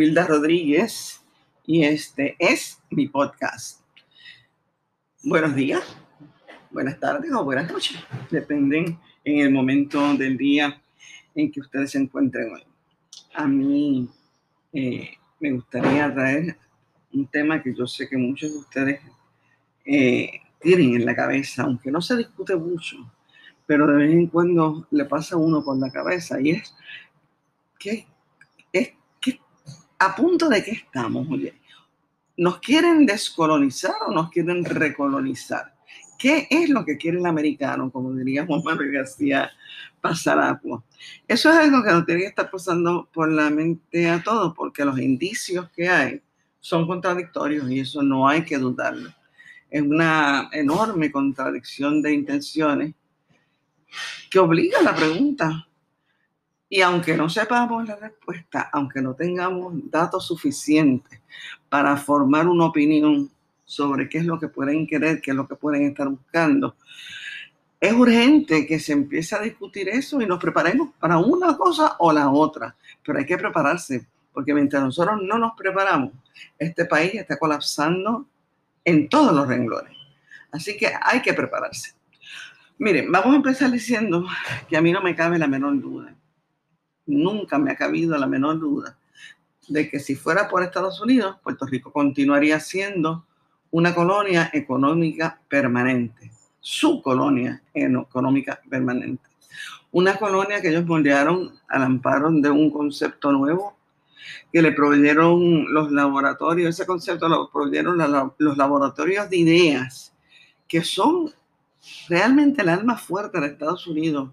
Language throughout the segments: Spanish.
Wilda Rodríguez y este es mi podcast. Buenos días, buenas tardes o buenas noches, dependen en el momento del día en que ustedes se encuentren hoy. A mí eh, me gustaría traer un tema que yo sé que muchos de ustedes eh, tienen en la cabeza, aunque no se discute mucho, pero de vez en cuando le pasa a uno por la cabeza y es que es a punto de que estamos, oye, ¿nos quieren descolonizar o nos quieren recolonizar? ¿Qué es lo que quiere el americano? Como diría Juan Manuel García Pasarapua. Eso es algo que nos tiene que estar pasando por la mente a todos, porque los indicios que hay son contradictorios y eso no hay que dudarlo. Es una enorme contradicción de intenciones que obliga a la pregunta, y aunque no sepamos la respuesta, aunque no tengamos datos suficientes para formar una opinión sobre qué es lo que pueden querer, qué es lo que pueden estar buscando, es urgente que se empiece a discutir eso y nos preparemos para una cosa o la otra. Pero hay que prepararse, porque mientras nosotros no nos preparamos, este país está colapsando en todos los renglones. Así que hay que prepararse. Miren, vamos a empezar diciendo que a mí no me cabe la menor duda nunca me ha cabido la menor duda de que si fuera por Estados Unidos, Puerto Rico continuaría siendo una colonia económica permanente, su colonia económica permanente. Una colonia que ellos moldearon al amparo de un concepto nuevo que le proveyeron los laboratorios, ese concepto lo proveyeron los laboratorios de ideas, que son realmente el alma fuerte de Estados Unidos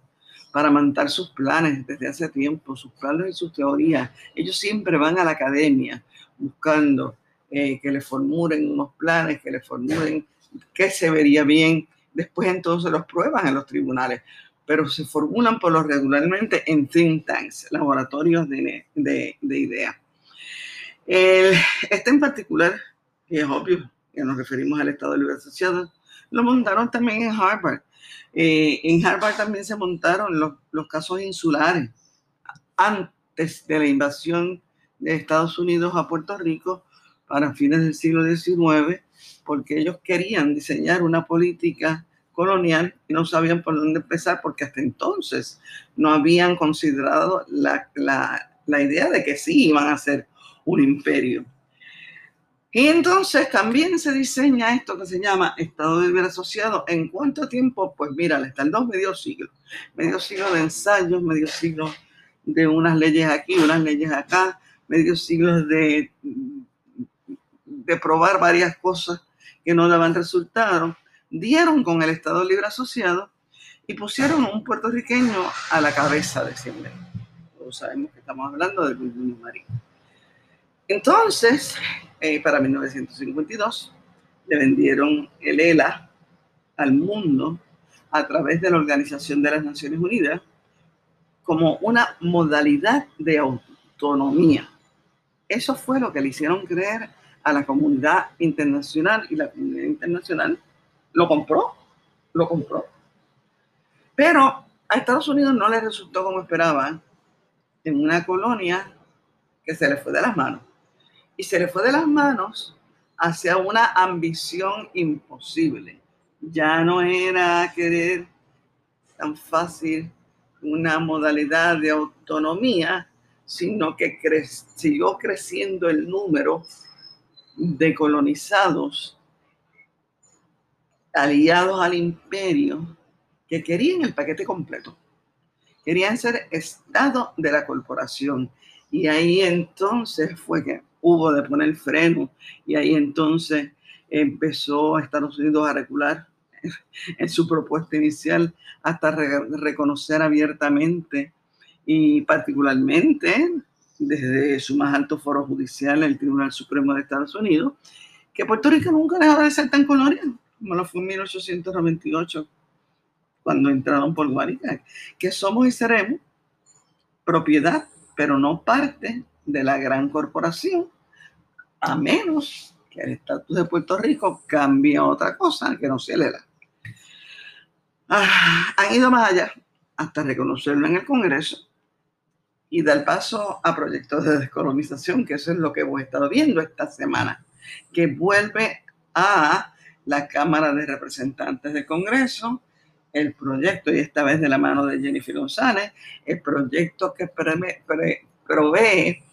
para montar sus planes desde hace tiempo, sus planes y sus teorías. Ellos siempre van a la academia buscando eh, que le formulen unos planes, que le formulen qué se vería bien. Después entonces los prueban en los tribunales, pero se formulan por lo regularmente en think tanks, laboratorios de, de, de ideas. este en particular, y es obvio que nos referimos al Estado Libre Asociado, lo montaron también en Harvard eh, en Harvard también se montaron los, casos insulares antes de la invasión de Estados Unidos a Puerto Rico para fines del siglo XIX, porque ellos querían diseñar una política colonial y no sabían por dónde empezar, porque hasta entonces no habían considerado la, la, la idea de que sí iban a ser un imperio. Y entonces también se diseña esto que se llama Estado Deber Asociado. ¿En cuánto tiempo? Pues mira, le están dos medio siglos. Medio siglo de ensayos, medio siglo de unas leyes aquí, unas leyes acá, medio siglo de, de probar varias cosas que no daban resultado. Dieron con el Estado Libre Asociado y pusieron un puertorriqueño a la cabeza de siempre. Todos sabemos que estamos hablando de Luis Marín. Entonces, eh, para 1952, le vendieron el ELA al mundo a través de la Organización de las Naciones Unidas como una modalidad de autonomía. Eso fue lo que le hicieron creer a la comunidad internacional y la comunidad internacional lo compró, lo compró. Pero a Estados Unidos no le resultó como esperaban en una colonia que se le fue de las manos y se le fue de las manos hacia una ambición imposible. Ya no era querer tan fácil una modalidad de autonomía, sino que siguió creciendo el número de colonizados aliados al imperio que querían el paquete completo. Querían ser estado de la corporación. Y ahí entonces fue que hubo de poner freno y ahí entonces empezó a Estados Unidos a regular en su propuesta inicial hasta reconocer abiertamente y particularmente desde su más alto foro judicial, el Tribunal Supremo de Estados Unidos, que Puerto Rico nunca dejó de ser tan colonia como lo fue en 1898 cuando entraron por Guarica, que somos y seremos propiedad, pero no parte de la gran corporación, a menos que el estatus de Puerto Rico cambie a otra cosa que no sea el ELA. Ah, han ido más allá hasta reconocerlo en el Congreso y dar paso a proyectos de descolonización, que eso es lo que hemos estado viendo esta semana, que vuelve a la Cámara de Representantes del Congreso el proyecto, y esta vez de la mano de Jennifer González, el proyecto que provee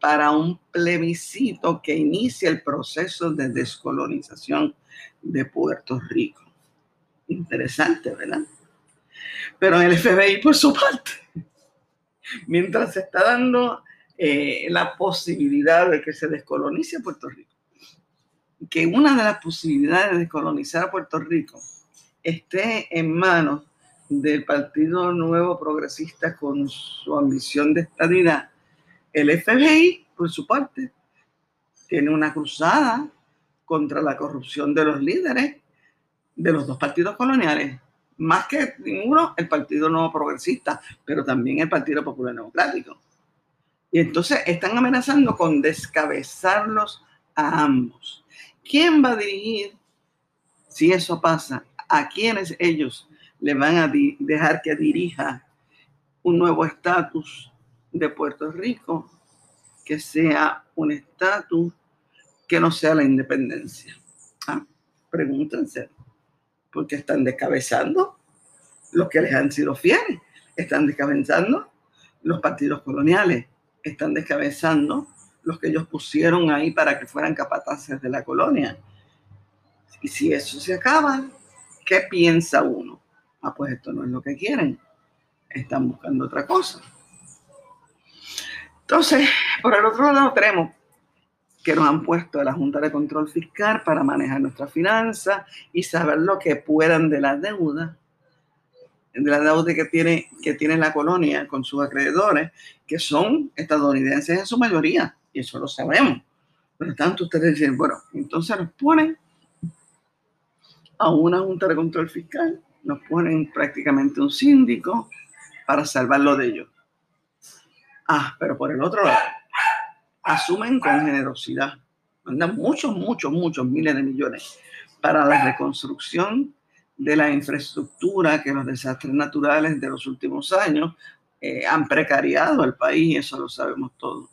para un plebiscito que inicie el proceso de descolonización de Puerto Rico. Interesante, ¿verdad? Pero el FBI, por su parte, mientras se está dando eh, la posibilidad de que se descolonice Puerto Rico, que una de las posibilidades de descolonizar a Puerto Rico esté en manos del Partido Nuevo Progresista con su ambición de estadidad, el FBI, por su parte, tiene una cruzada contra la corrupción de los líderes de los dos partidos coloniales, más que ninguno el Partido Nuevo Progresista, pero también el Partido Popular Democrático. Y entonces están amenazando con descabezarlos a ambos. ¿Quién va a dirigir si eso pasa a quienes ellos le van a dejar que dirija un nuevo estatus de Puerto Rico, que sea un estatus que no sea la independencia. Ah, pregúntense, porque están descabezando los que les han sido fieles, están descabezando los partidos coloniales, están descabezando los que ellos pusieron ahí para que fueran capataces de la colonia. Y si eso se acaba, ¿Qué piensa uno? Ah, pues esto no es lo que quieren. Están buscando otra cosa. Entonces, por el otro lado tenemos que nos han puesto a la Junta de Control Fiscal para manejar nuestras finanzas y saber lo que puedan de la deuda, de la deuda que tiene, que tiene la colonia con sus acreedores, que son estadounidenses en su mayoría, y eso lo sabemos. Pero tanto ustedes dicen, bueno, entonces nos ponen a una Junta de Control Fiscal, nos ponen prácticamente un síndico para salvarlo de ellos. Ah, pero por el otro lado, asumen con generosidad, mandan muchos, muchos, muchos miles de millones para la reconstrucción de la infraestructura que los desastres naturales de los últimos años eh, han precariado al país, eso lo sabemos todos.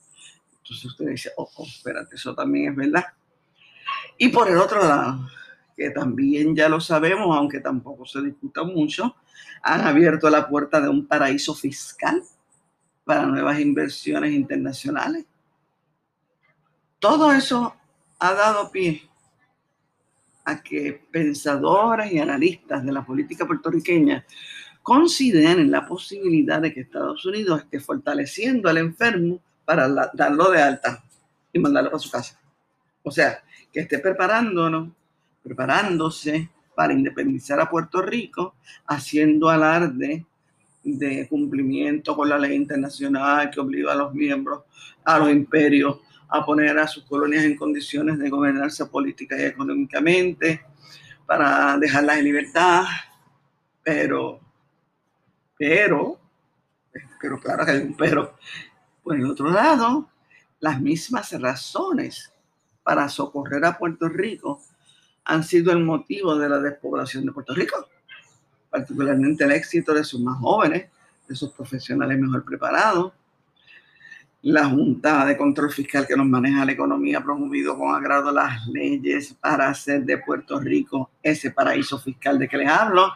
Entonces usted dice, oh, oh, espérate, eso también es verdad. Y por el otro lado, que también ya lo sabemos, aunque tampoco se discuta mucho, han abierto la puerta de un paraíso fiscal para nuevas inversiones internacionales. Todo eso ha dado pie a que pensadores y analistas de la política puertorriqueña consideren la posibilidad de que Estados Unidos esté fortaleciendo al enfermo para darlo de alta y mandarlo a su casa. O sea, que esté preparándonos preparándose para independizar a Puerto Rico, haciendo alarde de cumplimiento con la ley internacional que obliga a los miembros, a los imperios, a poner a sus colonias en condiciones de gobernarse política y económicamente, para dejarlas en libertad, pero, pero, pero claro que hay un pero, por el otro lado, las mismas razones para socorrer a Puerto Rico han sido el motivo de la despoblación de Puerto Rico, particularmente el éxito de sus más jóvenes, de sus profesionales mejor preparados. La Junta de Control Fiscal que nos maneja la economía ha promovido con agrado las leyes para hacer de Puerto Rico ese paraíso fiscal de que les hablo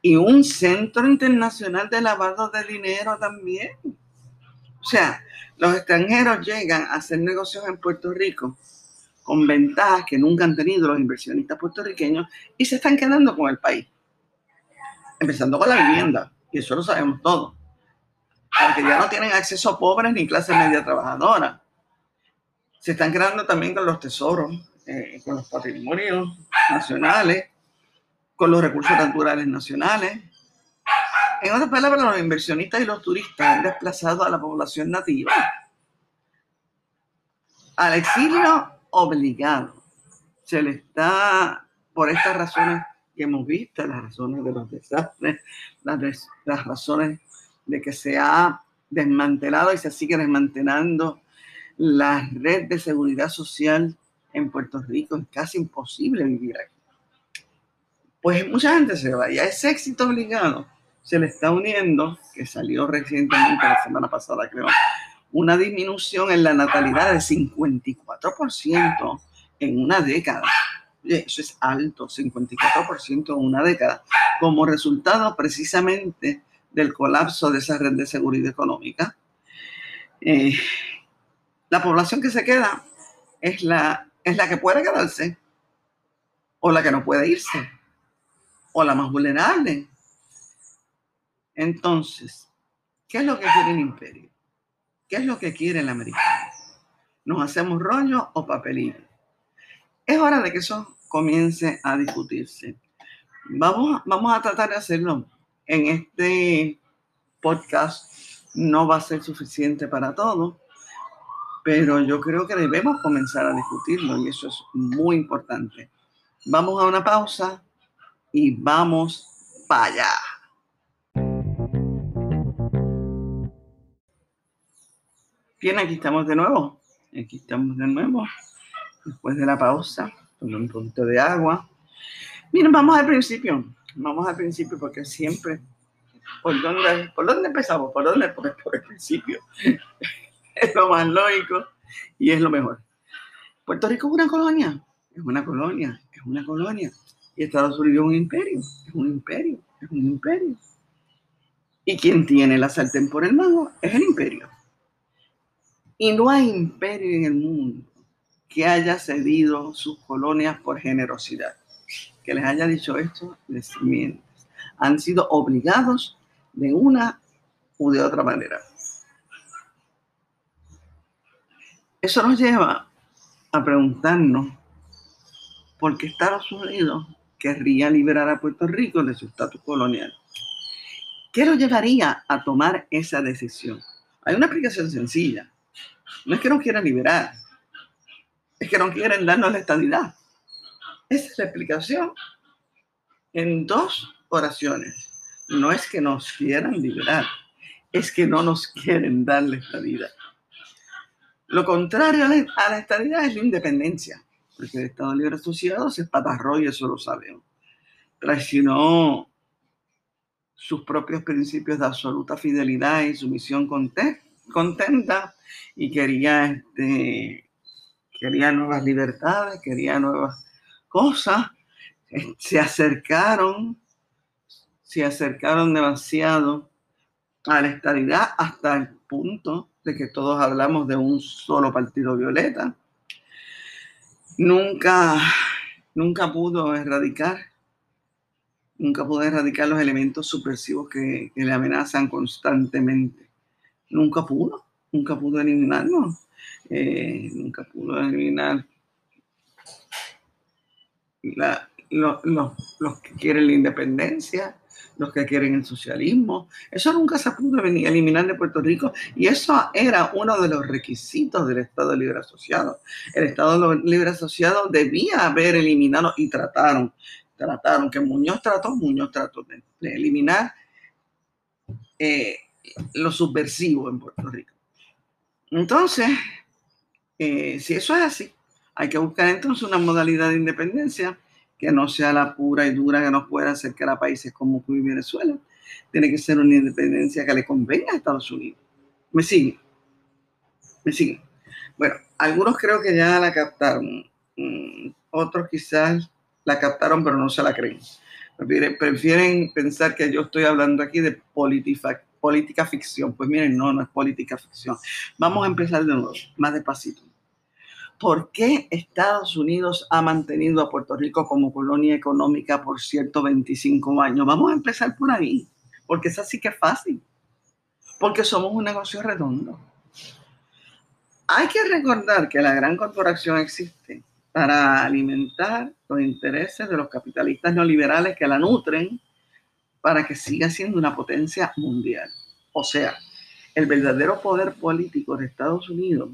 y un centro internacional de lavado de dinero también. O sea, los extranjeros llegan a hacer negocios en Puerto Rico con ventajas que nunca han tenido los inversionistas puertorriqueños y se están quedando con el país. Empezando con la vivienda, y eso lo sabemos todos. Porque ya no tienen acceso a pobres ni clase media trabajadora. Se están quedando también con los tesoros, eh, con los patrimonios nacionales, con los recursos naturales nacionales. En otras palabras, los inversionistas y los turistas han desplazado a la población nativa al exilio obligado. Se le está, por estas razones que hemos visto, las razones de los desastres, las, razones de que se ha desmantelado y se sigue desmantelando la red de seguridad social en Puerto Rico, es casi imposible vivir aquí. Pues mucha gente se va y a ese éxito obligado se le está uniendo, que salió recientemente la semana pasada, creo, una disminución en la natalidad de 54% en una década. Eso es alto, 54% en una década, como resultado precisamente del colapso de esa red de seguridad económica. Eh, la población que se queda es la, es la que puede quedarse o la que no puede irse o la más vulnerable. Entonces, ¿qué es lo que quiere el imperio? ¿Qué es lo que quiere el americano? ¿Nos hacemos rollo o papelillo? Es hora de que eso comience a discutirse. Vamos, vamos a tratar de hacerlo. En este podcast no va a ser suficiente para todo, pero yo creo que debemos comenzar a discutirlo y eso es muy importante. Vamos a una pausa y vamos para allá. Bien, aquí estamos de nuevo. Aquí estamos de nuevo. Después de la pausa, con un punto de agua. Miren, vamos al principio. Vamos al principio porque siempre. ¿Por dónde, por dónde empezamos? ¿Por dónde? Por, por el principio. es lo más lógico y es lo mejor. Puerto Rico es una colonia. Es una colonia. Es una colonia. Y Estados Unidos es un imperio. Es un imperio. Es un imperio. Y quien tiene la sartén por el mango es el imperio. Y no hay imperio en el mundo que haya cedido sus colonias por generosidad. Que les haya dicho esto, les mientes. Han sido obligados de una u de otra manera. Eso nos lleva a preguntarnos por qué Estados Unidos querría liberar a Puerto Rico de su estatus colonial. ¿Qué lo llevaría a tomar esa decisión? Hay una explicación sencilla. No es que no quieran liberar, es que no quieren darnos la estabilidad. Esa es la explicación en dos oraciones. No es que nos quieran liberar, es que no nos quieren dar la estabilidad. Lo contrario a la, estabilidad es la independencia, porque el Estado Libre Asociado se espatarró y eso lo sabemos. Traicionó sus propios principios de absoluta fidelidad y sumisión contenta y quería, este, quería nuevas libertades, quería nuevas cosas. Se acercaron, se acercaron demasiado a la estabilidad hasta el punto de que todos hablamos de un solo partido violeta. Nunca, nunca pudo erradicar, nunca pudo erradicar los elementos supresivos que, que le amenazan constantemente. Nunca pudo nunca pudo eliminarnos, eh, nunca pudo eliminar los que quieren la independencia, los que quieren el socialismo. Eso nunca se pudo eliminar de Puerto Rico y eso era uno de los requisitos del Estado Libre Asociado. El Estado Libre Asociado debía haber eliminado y trataron, trataron, que Muñoz trató, Muñoz trató de, eliminar eh, lo subversivo en Puerto Rico. Entonces, eh, si eso es así, hay que buscar entonces una modalidad de independencia que no sea la pura y dura que nos pueda acercar a países como Cuba y Venezuela. Tiene que ser una independencia que le convenga a Estados Unidos. ¿Me sigue? ¿Me sigue? Bueno, algunos creo que ya la captaron. Mm, otros quizás la captaron pero no se la creen. Prefieren, pensar que yo estoy hablando aquí de politifact política ficción. Pues miren, no, no es política ficción. Vamos a empezar de nuevo, más despacito. ¿Por qué Estados Unidos ha mantenido a Puerto Rico como colonia económica por 125 años? Vamos a empezar por ahí, porque es así que es fácil. Porque somos un negocio redondo. Hay que recordar que la gran corporación existe para alimentar los intereses de los capitalistas neoliberales que la nutren para que siga siendo una potencia mundial. O sea, el verdadero poder político de Estados Unidos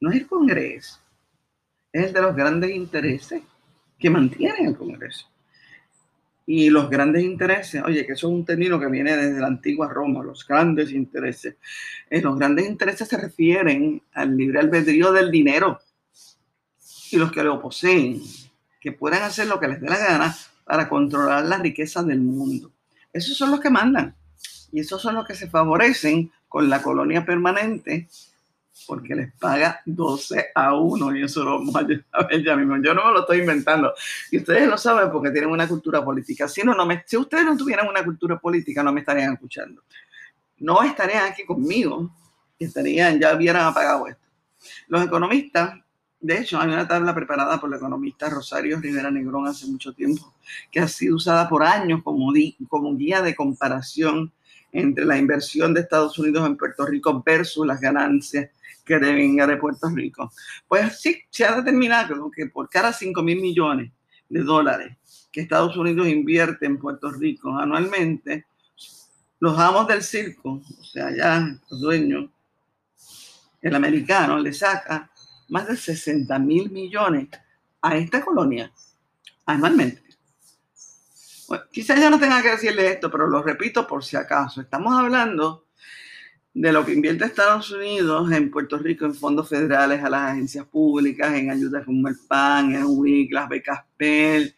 no es el Congreso, es el de los grandes intereses que mantienen el Congreso. Y los grandes intereses, oye, que eso es un término que viene desde la antigua Roma, los grandes intereses. Eh, los grandes intereses se refieren al libre albedrío del dinero y los que lo poseen, que puedan hacer lo que les dé la gana para controlar la riqueza del mundo. Esos son los que mandan. Y esos son los que se favorecen con la colonia permanente porque les paga 12 a 1 y eso lo vamos a ver ya mismo. Yo no me lo estoy inventando y ustedes lo saben porque tienen una cultura política. Si, no, no me, si ustedes no tuvieran una cultura política, no me estarían escuchando. No estarían aquí conmigo, estarían, ya hubieran apagado esto. Los economistas, de hecho, hay una tabla preparada por la economista Rosario Rivera Negrón hace mucho tiempo, que ha sido usada por años como, como guía de comparación entre la inversión de Estados Unidos en Puerto Rico versus las ganancias que devenga de Puerto Rico. Pues sí, se ha determinado que por cada 5 mil millones de dólares que Estados Unidos invierte en Puerto Rico anualmente, los amos del circo, o sea, ya los dueños, el americano le saca más de 60 mil millones a esta colonia anualmente. Quizás ya no tenga que decirle esto, pero lo repito por si acaso. Estamos hablando de lo que invierte Estados Unidos en Puerto Rico en fondos federales a las agencias públicas, en ayudas como el PAN, en WIC, las becas PEL,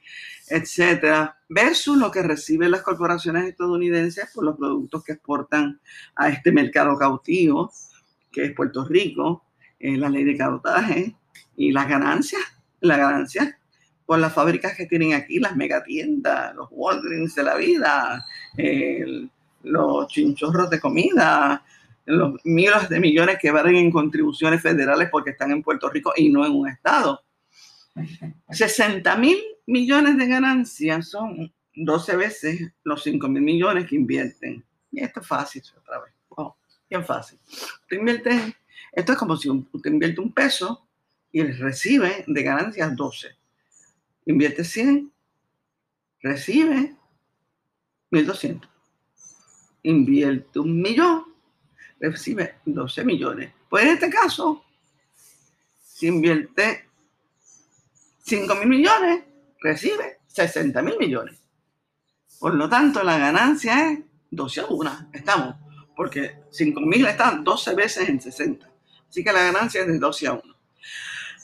etcétera, versus lo que reciben las corporaciones estadounidenses por los productos que exportan a este mercado cautivo, que es Puerto Rico, eh, la ley de cabotaje y las ganancias, las ganancias por las fábricas que tienen aquí, las megatiendas, los Walgreens de la vida, los chinchorros de comida, los miles de millones que van en contribuciones federales porque están en Puerto Rico y no en un estado. 60 mil millones de ganancias son 12 veces los 5 mil millones que invierten. Y esto es fácil otra vez. bien fácil. Usted invierte, esto es como si usted invierte un peso y recibe de ganancias 12. Invierte 100, recibe 1200. Invierte un millón, recibe 12 millones. Pues en este caso, si invierte 5 mil millones, recibe 60 mil millones. Por lo tanto, la ganancia es 12 a 1. Estamos, porque 5 mil están 12 veces en 60. Así que la ganancia es de 12 a 1.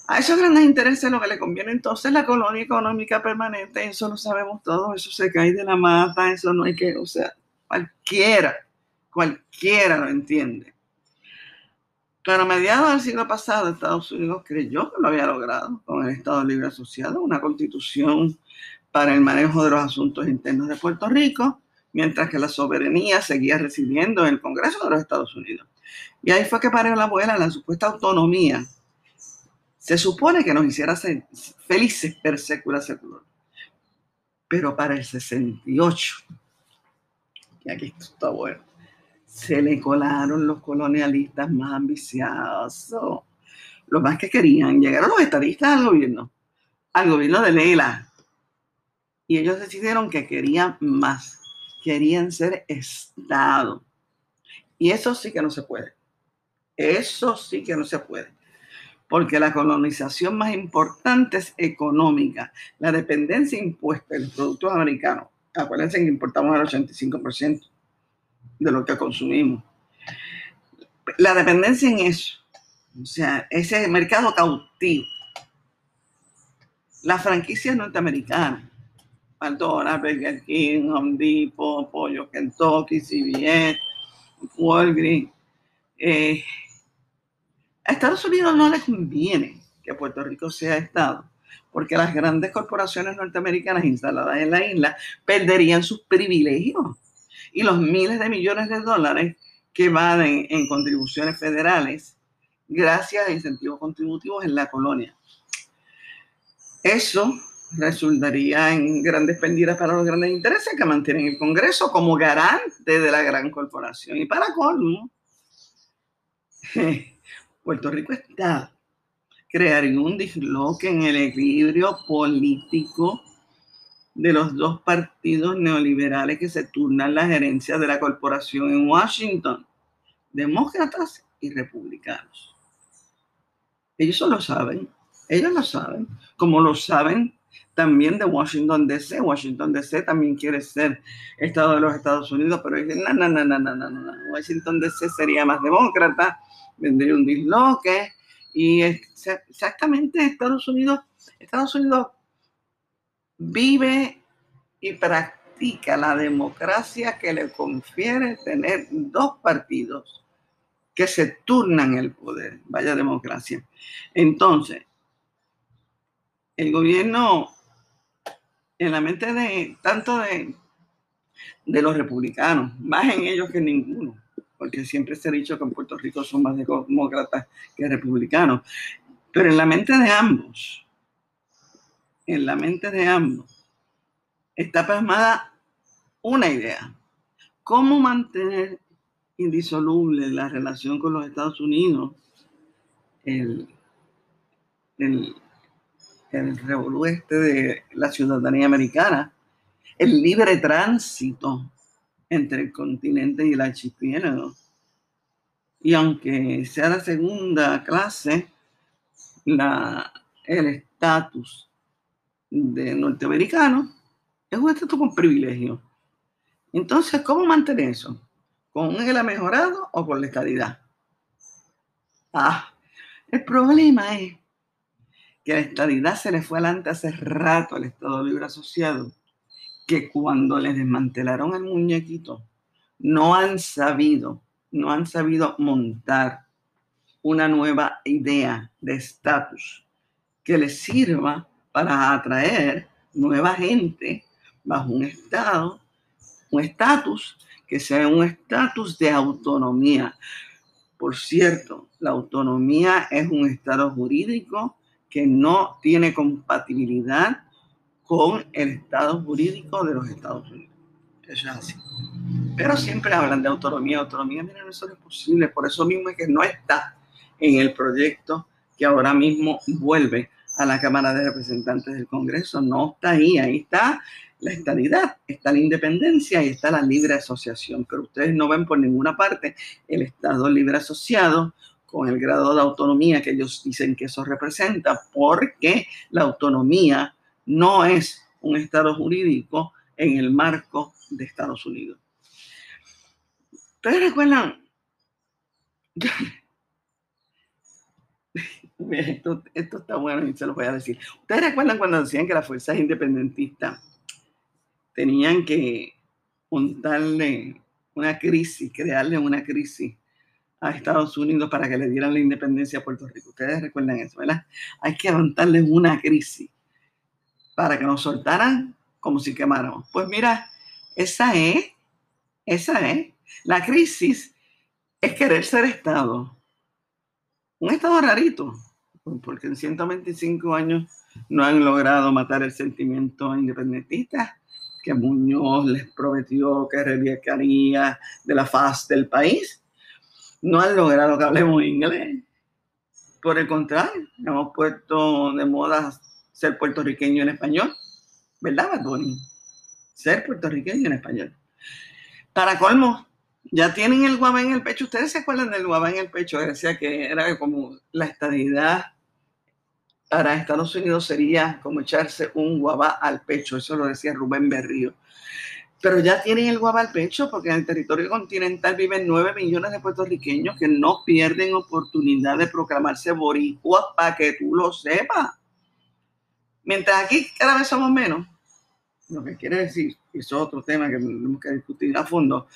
A esos grandes intereses lo que le conviene entonces la colonia económica permanente, eso lo sabemos todos, eso se cae de la mata, eso no hay que, o sea, cualquiera Cualquiera lo entiende. Pero a mediados del siglo pasado, Estados Unidos creyó que lo había logrado con el Estado Libre Asociado, una constitución para el manejo de los asuntos internos de Puerto Rico, mientras que la soberanía seguía residiendo en el Congreso de los Estados Unidos. Y ahí fue que paró la abuela la supuesta autonomía. Se supone que nos hiciera felices per secula secular. Pero para el 68, y aquí está bueno, se le colaron los colonialistas más ambiciosos, los más que querían. Llegaron los estadistas al gobierno, al gobierno de Leila. Y ellos decidieron que querían más, querían ser Estado. Y eso sí que no se puede. Eso sí que no se puede. Porque la colonización más importante es económica. La dependencia impuesta en los productos americanos. Acuérdense que importamos el 85% de lo que consumimos. La dependencia en eso, o sea, ese mercado cautivo. Las franquicias norteamericanas, McDonald's, Burger King, Home Depot, Pollo Kentucky, CBS, Walgreens. Eh, a Estados Unidos no le conviene que Puerto Rico sea Estado, porque las grandes corporaciones norteamericanas instaladas en la isla perderían sus privilegios y los miles de millones de dólares que van en, contribuciones federales gracias a incentivos contributivos en la colonia. Eso resultaría en grandes pérdidas para los grandes intereses que mantienen el Congreso como garante de la gran corporación. Y para colmo, Puerto Rico está crearía un disloque en el equilibrio político de los dos partidos neoliberales que se turnan la gerencia de la corporación en Washington, demócratas y republicanos. Ellos lo saben, ellos lo saben, como lo saben también de Washington DC. Washington DC también quiere ser Estado de los Estados Unidos, pero dicen, no, no, no, no, no, no, no, Washington DC sería más demócrata, vendría un disloque y exactamente Estados Unidos, Estados Unidos vive y practica la democracia que le confiere tener dos partidos que se turnan el poder. Vaya democracia. Entonces, el gobierno, en la mente de tanto de, de los republicanos, más en ellos que ninguno, porque siempre se ha dicho que en Puerto Rico son más demócratas que republicanos, pero en la mente de ambos, en la mente de ambos, está plasmada una idea. ¿Cómo mantener indisoluble la relación con los Estados Unidos? El este de la ciudadanía americana, el libre tránsito entre el continente y el archipiélago. Y aunque sea la segunda clase, la, el estatus de norteamericano es un estatus con privilegio. Entonces, ¿cómo mantener eso? ¿Con ELA mejorado o con la estabilidad? Ah, el problema es que la estabilidad se le fue adelante hace rato al Estado Libre Asociado, que cuando les desmantelaron el muñequito, no han sabido, no han sabido montar una nueva idea de estatus que les sirva para atraer nueva gente bajo un estado, un estatus que sea un estatus de autonomía. Por cierto, la autonomía es un estado jurídico que no tiene compatibilidad con el estado jurídico de los Estados Unidos. Eso es así. Pero siempre hablan de autonomía, autonomía. Miren, eso no es posible. Por eso mismo es que no está en el proyecto que ahora mismo vuelve a la Cámara de Representantes del Congreso. No está ahí, ahí está la estabilidad, está la independencia y está la libre asociación. Pero ustedes no ven por ninguna parte el Estado libre asociado con el grado de autonomía que ellos dicen que eso representa, porque la autonomía no es un Estado jurídico en el marco de Estados Unidos. ¿Ustedes recuerdan? Esto, está bueno y se lo voy a decir. ¿Ustedes recuerdan cuando decían que las fuerzas independentistas tenían que montarle una crisis, crearle una crisis a Estados Unidos para que le dieran la independencia a Puerto Rico? Ustedes recuerdan eso, ¿verdad? Hay que montarles una crisis para que nos soltaran como si quemáramos. Pues mira, esa es, esa es. La crisis es querer ser Estado. Un Estado rarito, porque en 125 años no han logrado matar el sentimiento independentista que Muñoz les prometió que reviacaría de la faz del país. No han logrado que hablemos inglés. Por el contrario, hemos puesto de moda ser puertorriqueño en español. ¿Verdad, Bad Ser puertorriqueño en español. Para colmo, ya tienen el guabá en el pecho. ¿Ustedes se acuerdan del guabá en el pecho? Decía que era como la estadidad para Estados Unidos sería como echarse un guabá al pecho. Eso lo decía Rubén Berrío. Pero ya tienen el guabá al pecho porque en el territorio continental viven nueve millones de puertorriqueños que no pierden oportunidad de proclamarse boricuas para que tú lo sepas. Mientras aquí cada vez somos menos, lo que quiere decir, y eso es otro tema que tenemos que discutir a fondo,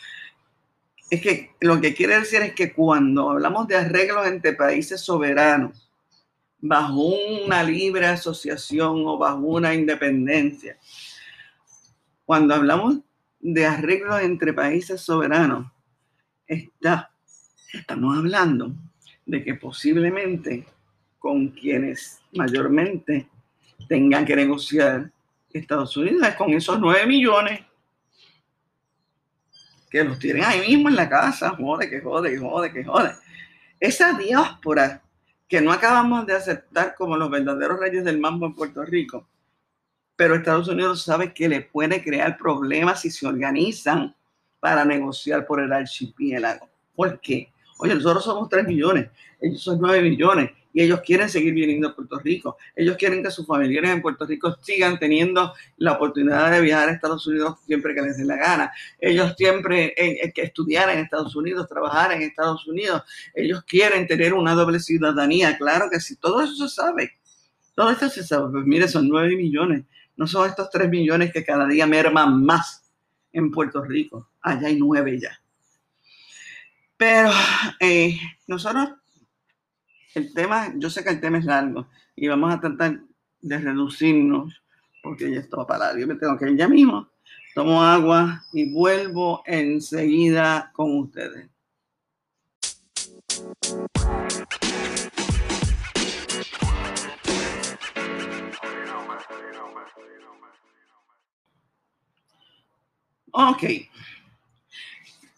es que lo que quiere decir es que cuando hablamos de arreglos entre países soberanos, bajo una libre asociación o bajo una independencia, cuando hablamos de arreglos entre países soberanos, está, estamos hablando de que posiblemente con quienes mayormente tengan que negociar Estados Unidos es con esos 9 millones que los tienen ahí mismo en la casa, jode, que jode, que jode, que jode. Esa diáspora que no acabamos de aceptar como los verdaderos reyes del mambo en Puerto Rico, pero Estados Unidos sabe que le puede crear problemas si se organizan para negociar por el archipiélago. ¿Por qué? Oye, nosotros somos 3 millones, ellos son 9 millones y ellos quieren seguir viniendo a Puerto Rico. Ellos quieren que sus familiares en Puerto Rico sigan teniendo la oportunidad de viajar a Estados Unidos siempre que les dé la gana. Ellos siempre eh, que estudiar en Estados Unidos, trabajar en Estados Unidos. Ellos quieren tener una doble ciudadanía. Claro que sí, todo eso se sabe. Todo esto se sabe. Pues mire, son nueve millones. No son estos tres millones que cada día merman más en Puerto Rico. Allá hay nueve ya. Pero eh, nosotros, el tema, yo sé que el tema es largo y vamos a tratar de reducirnos porque ya esto para Yo me tengo que ir ya mismo. Tomo agua y vuelvo enseguida con ustedes. Ok.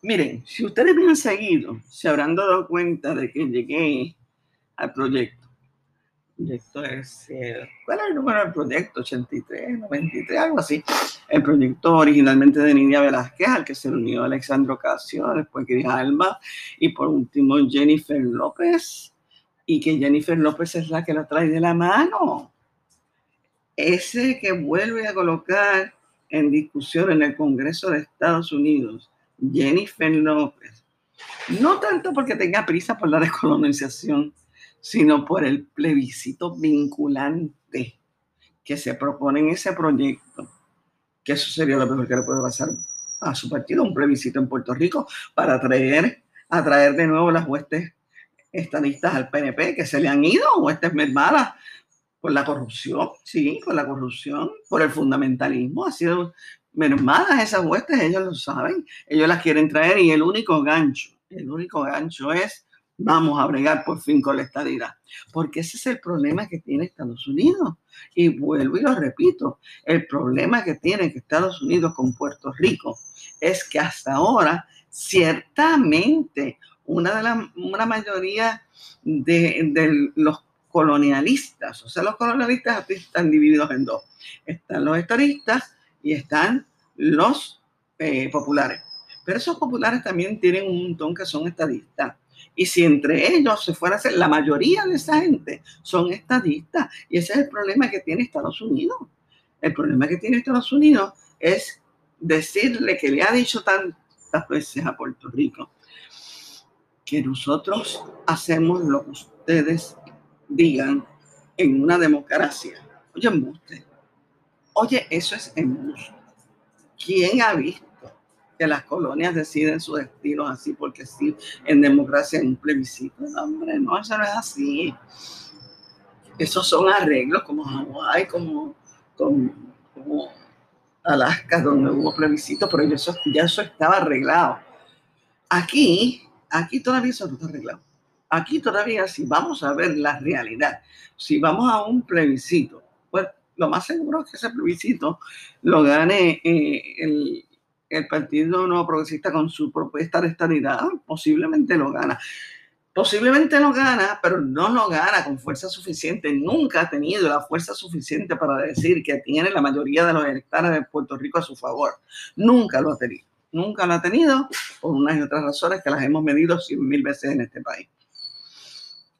Miren, si ustedes me han seguido, se habrán dado cuenta de que llegué al proyecto. Proyecto eh, ¿cuál es el número del proyecto? 83, 93, algo así. El proyecto originalmente de Nidia Velázquez, al que se unió Alexandro Casio, después Alba y por último Jennifer López. Y que Jennifer López es la que lo trae de la mano. Ese que vuelve a colocar en discusión en el Congreso de Estados Unidos, Jennifer López, no tanto porque tenga prisa por la descolonización, sino por el plebiscito vinculante que se propone en ese proyecto, que eso sería lo mejor que le puede pasar a su partido, un plebiscito en Puerto Rico para atraer, atraer de nuevo las huestes estadistas al PNP que se le han ido, huestes mermadas por la corrupción, sí, por la corrupción, por el fundamentalismo. Ha sido mermadas esas huestes, ellos lo saben, ellos las quieren traer y el único gancho, el único gancho es vamos a bregar por fin con la estadidad. Porque ese es el problema que tiene Estados Unidos. Y vuelvo y lo repito, el problema que tiene Estados Unidos con Puerto Rico es que hasta ahora, ciertamente, una de la una mayoría de, de los colonialistas. O sea, los colonialistas están divididos en dos. Están los estadistas y están los eh, populares. Pero esos populares también tienen un montón que son estadistas. Y si entre ellos se fuera a hacer, la mayoría de esa gente son estadistas. Y ese es el problema que tiene Estados Unidos. El problema que tiene Estados Unidos es decirle que le ha dicho tantas veces a Puerto Rico que nosotros hacemos lo que ustedes digan en una democracia. Oye, embuste. Oye, eso es embuste. ¿Quién ha visto que las colonias deciden sus destinos así porque sí, en democracia en un plebiscito? hombre, no, eso no es así. Esos son arreglos como Hawái, como, como, Alaska, donde hubo plebiscito, pero eso, ya eso estaba arreglado. Aquí, aquí todavía eso no está arreglado aquí todavía si vamos a ver la realidad, si vamos a un plebiscito, pues lo más seguro es que ese plebiscito lo gane eh, el, Partido Nuevo Progresista con su propuesta de estabilidad, posiblemente lo gana. Posiblemente lo gana, pero no lo gana con fuerza suficiente. Nunca ha tenido la fuerza suficiente para decir que tiene la mayoría de los electores de Puerto Rico a su favor. Nunca lo ha tenido. Nunca lo ha tenido por unas y otras razones que las hemos medido cien mil veces en este país.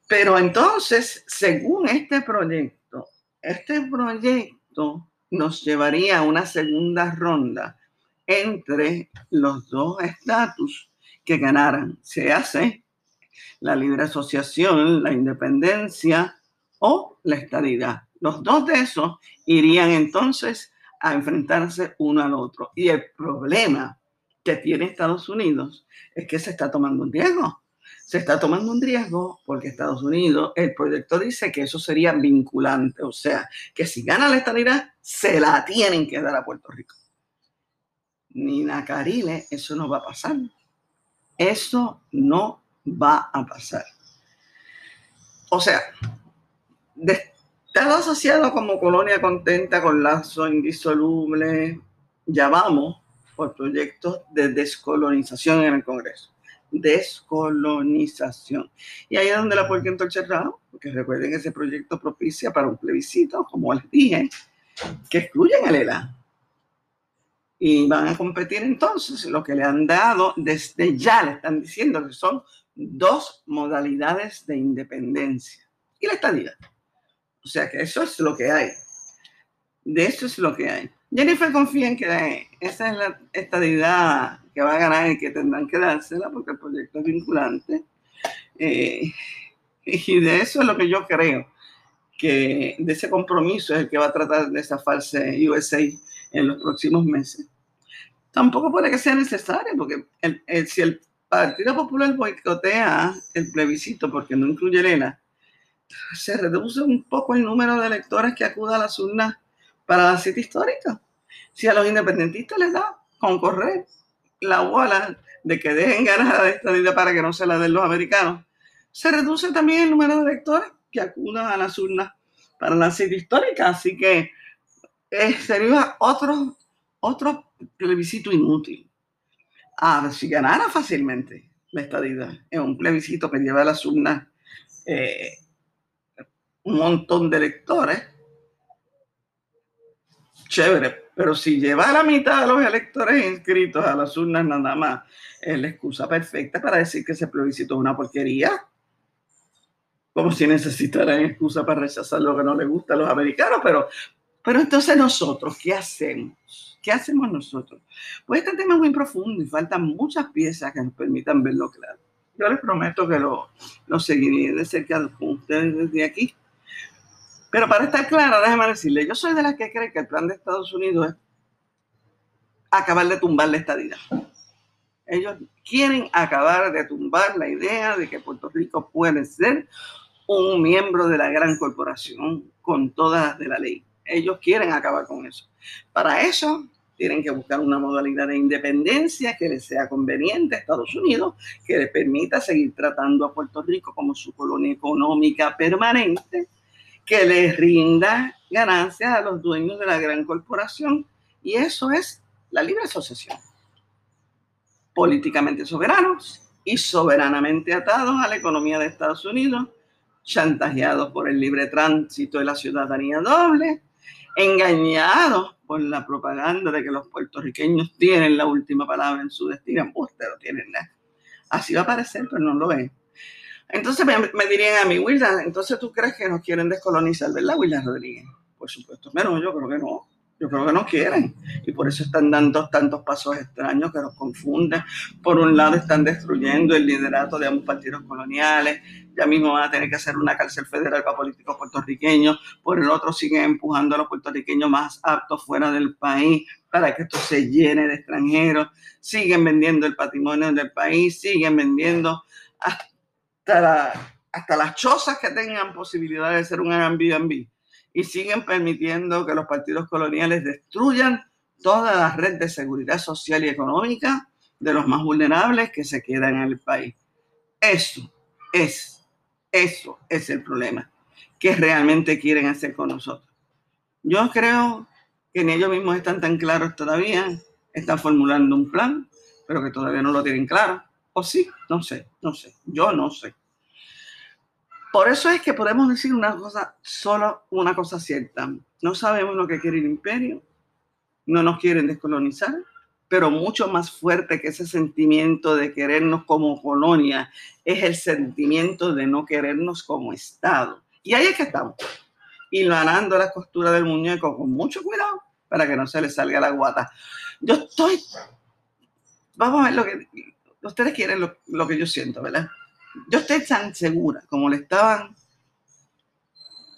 Pero entonces, según este proyecto, este proyecto nos llevaría a una segunda ronda entre los dos estatus que ganaran. Se hace la libre asociación, la independencia o la estabilidad. Los dos de esos irían entonces a enfrentarse uno al otro. Y el problema que tiene Estados Unidos es que se está tomando un riesgo se está tomando un riesgo porque Estados Unidos, el proyecto dice que eso sería vinculante, o sea, que si gana la estabilidad, se la tienen que dar a Puerto Rico. Ni Nacarile, eso no va a pasar. Eso no va a pasar. O sea, de Estado asociado como colonia contenta con lazo indisoluble, ya vamos por proyectos de descolonización en el Congreso descolonización. Y ahí es donde la puerta cerrado, porque recuerden ese proyecto propicia para un plebiscito, como les dije, que excluyen el ELA. Y van a competir entonces lo que le han dado desde ya, le están diciendo que son dos modalidades de independencia. Y la estadía. O sea que eso es lo que hay. De eso es lo que hay. Jennifer confía en que esa es la estadidad que va a ganar y que tendrán que dársela porque el proyecto es vinculante. Eh, y de eso es lo que yo creo, que de ese compromiso es el que va a tratar de zafarse USA en los próximos meses. tampoco puede que sea necesario, porque si el Partido Popular boicotea el plebiscito porque no incluye Elena, se reduce un poco el número de electores que acudan a las urnas para la cita histórica. Si a los independentistas les da con correr la bola de que dejen ganar esta idea para que no se la den los americanos, se reduce también el número de electores que acudan a las urnas para la cita histórica. Así que eh, sería otro, otro plebiscito inútil. Ah, si ganara fácilmente la estadía en un plebiscito que lleva a las urnas eh, un montón de electores, chévere, pero si lleva a la mitad de los electores inscritos a las urnas nada más, es la excusa perfecta para decir que ese plebiscito es una porquería. Como si necesitaran excusa para rechazar lo que no les gusta a los americanos, pero, pero entonces nosotros, ¿qué hacemos? ¿Qué hacemos nosotros? Pues este tema es muy profundo y faltan muchas piezas que nos permitan verlo claro. Yo les prometo que lo, lo seguiré de cerca con ustedes desde aquí pero para estar clara, déjeme decirle, yo soy de las que cree que el plan de Estados Unidos es acabar de tumbar la estadía. Ellos quieren acabar de tumbar la idea de que Puerto Rico puede ser un miembro de la gran corporación con todas de la ley. Ellos quieren acabar con eso. Para eso tienen que buscar una modalidad de independencia que les sea conveniente a Estados Unidos, que les permita seguir tratando a Puerto Rico como su colonia económica permanente que les rinda ganancias a los dueños de la gran corporación. Y eso es la libre asociación. Políticamente soberanos y soberanamente atados a la economía de Estados Unidos, chantajeados por el libre tránsito de la ciudadanía doble, engañados por la propaganda de que los puertorriqueños tienen la última palabra en su destino. Ustedes lo tienen. Así va a parecer, pero no lo es. Entonces me, dirían a mí, Wilda, entonces tú crees que nos quieren descolonizar, ¿verdad, Wilda Rodríguez? Por supuesto, pero yo creo que no. Yo creo que no quieren. Y por eso están dando tantos pasos extraños que los confunden. Por un lado están destruyendo el liderato de ambos partidos coloniales. Ya mismo van a tener que hacer una cárcel federal para políticos puertorriqueños. Por el otro siguen empujando a los puertorriqueños más aptos fuera del país para que esto se llene de extranjeros. Siguen vendiendo el patrimonio del país. Siguen vendiendo hasta, las chozas que tengan posibilidad de ser un Airbnb y siguen permitiendo que los partidos coloniales destruyan toda la red de seguridad social y económica de los más vulnerables que se quedan en el país. Eso es, eso es el problema que realmente quieren hacer con nosotros. Yo creo que ni ellos mismos están tan claros todavía, están formulando un plan, pero que todavía no lo tienen claro. ¿O sí? No sé, no sé. Yo no sé. Por eso es que podemos decir una cosa, solo una cosa cierta. No sabemos lo que quiere el imperio, no nos quieren descolonizar, pero mucho más fuerte que ese sentimiento de querernos como colonia es el sentimiento de no querernos como Estado. Y ahí es que estamos, hilvanando la costura del muñeco con mucho cuidado para que no se le salga la guata. Yo estoy, vamos a ver lo que, ustedes quieren lo, que yo siento, ¿verdad? Yo estoy tan segura como le estaban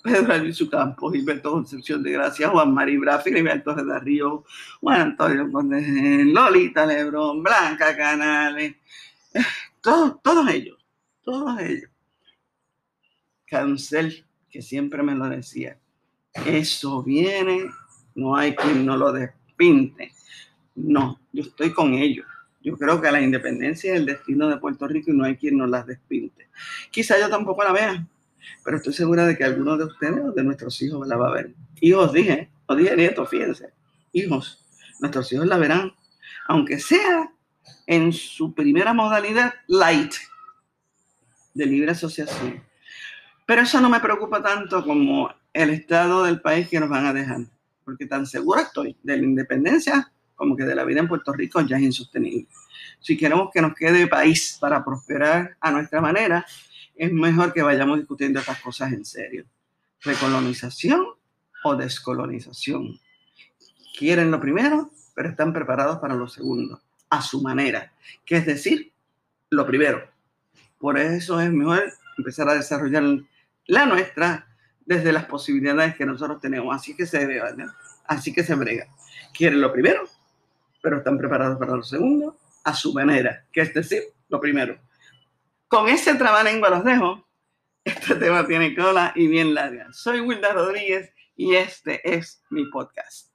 Pedro Luis Campos, Gilberto Concepción de Gracia, Juan Mari Brafi, Gilberto de Río, Juan Antonio Lolita Lebrón, Blanca Canales, todos, todos ellos, todos ellos. Cancel, que siempre me lo decía, eso viene, no hay quien no lo despinte. No, yo estoy con ellos. Yo creo que la independencia es el destino de Puerto Rico y no hay quien nos las despinte. Quizá yo tampoco la vea, pero estoy segura de que algunos de ustedes o de nuestros hijos la va a ver. Hijos, dije, o dije nietos, fíjense. Hijos, nuestros hijos la verán, aunque sea en su primera modalidad light de libre asociación. Pero eso no me preocupa tanto como el estado del país que nos van a dejar, porque tan segura estoy de la independencia como que de la vida en Puerto Rico ya es insostenible. Si queremos que nos quede país para prosperar a nuestra manera, es mejor que vayamos discutiendo estas cosas en serio. Recolonización o descolonización. Quieren lo primero, pero están preparados para lo segundo, a su manera, que es decir, lo primero. Por eso es mejor empezar a desarrollar la nuestra desde las posibilidades que nosotros tenemos. Así que se, así que se brega. Quieren lo primero, pero están preparados para lo segundo a su manera, que es decir, lo primero. Con ese trabalengua los dejo. Este tema tiene cola y bien larga. Soy Wilda Rodríguez y este es mi podcast.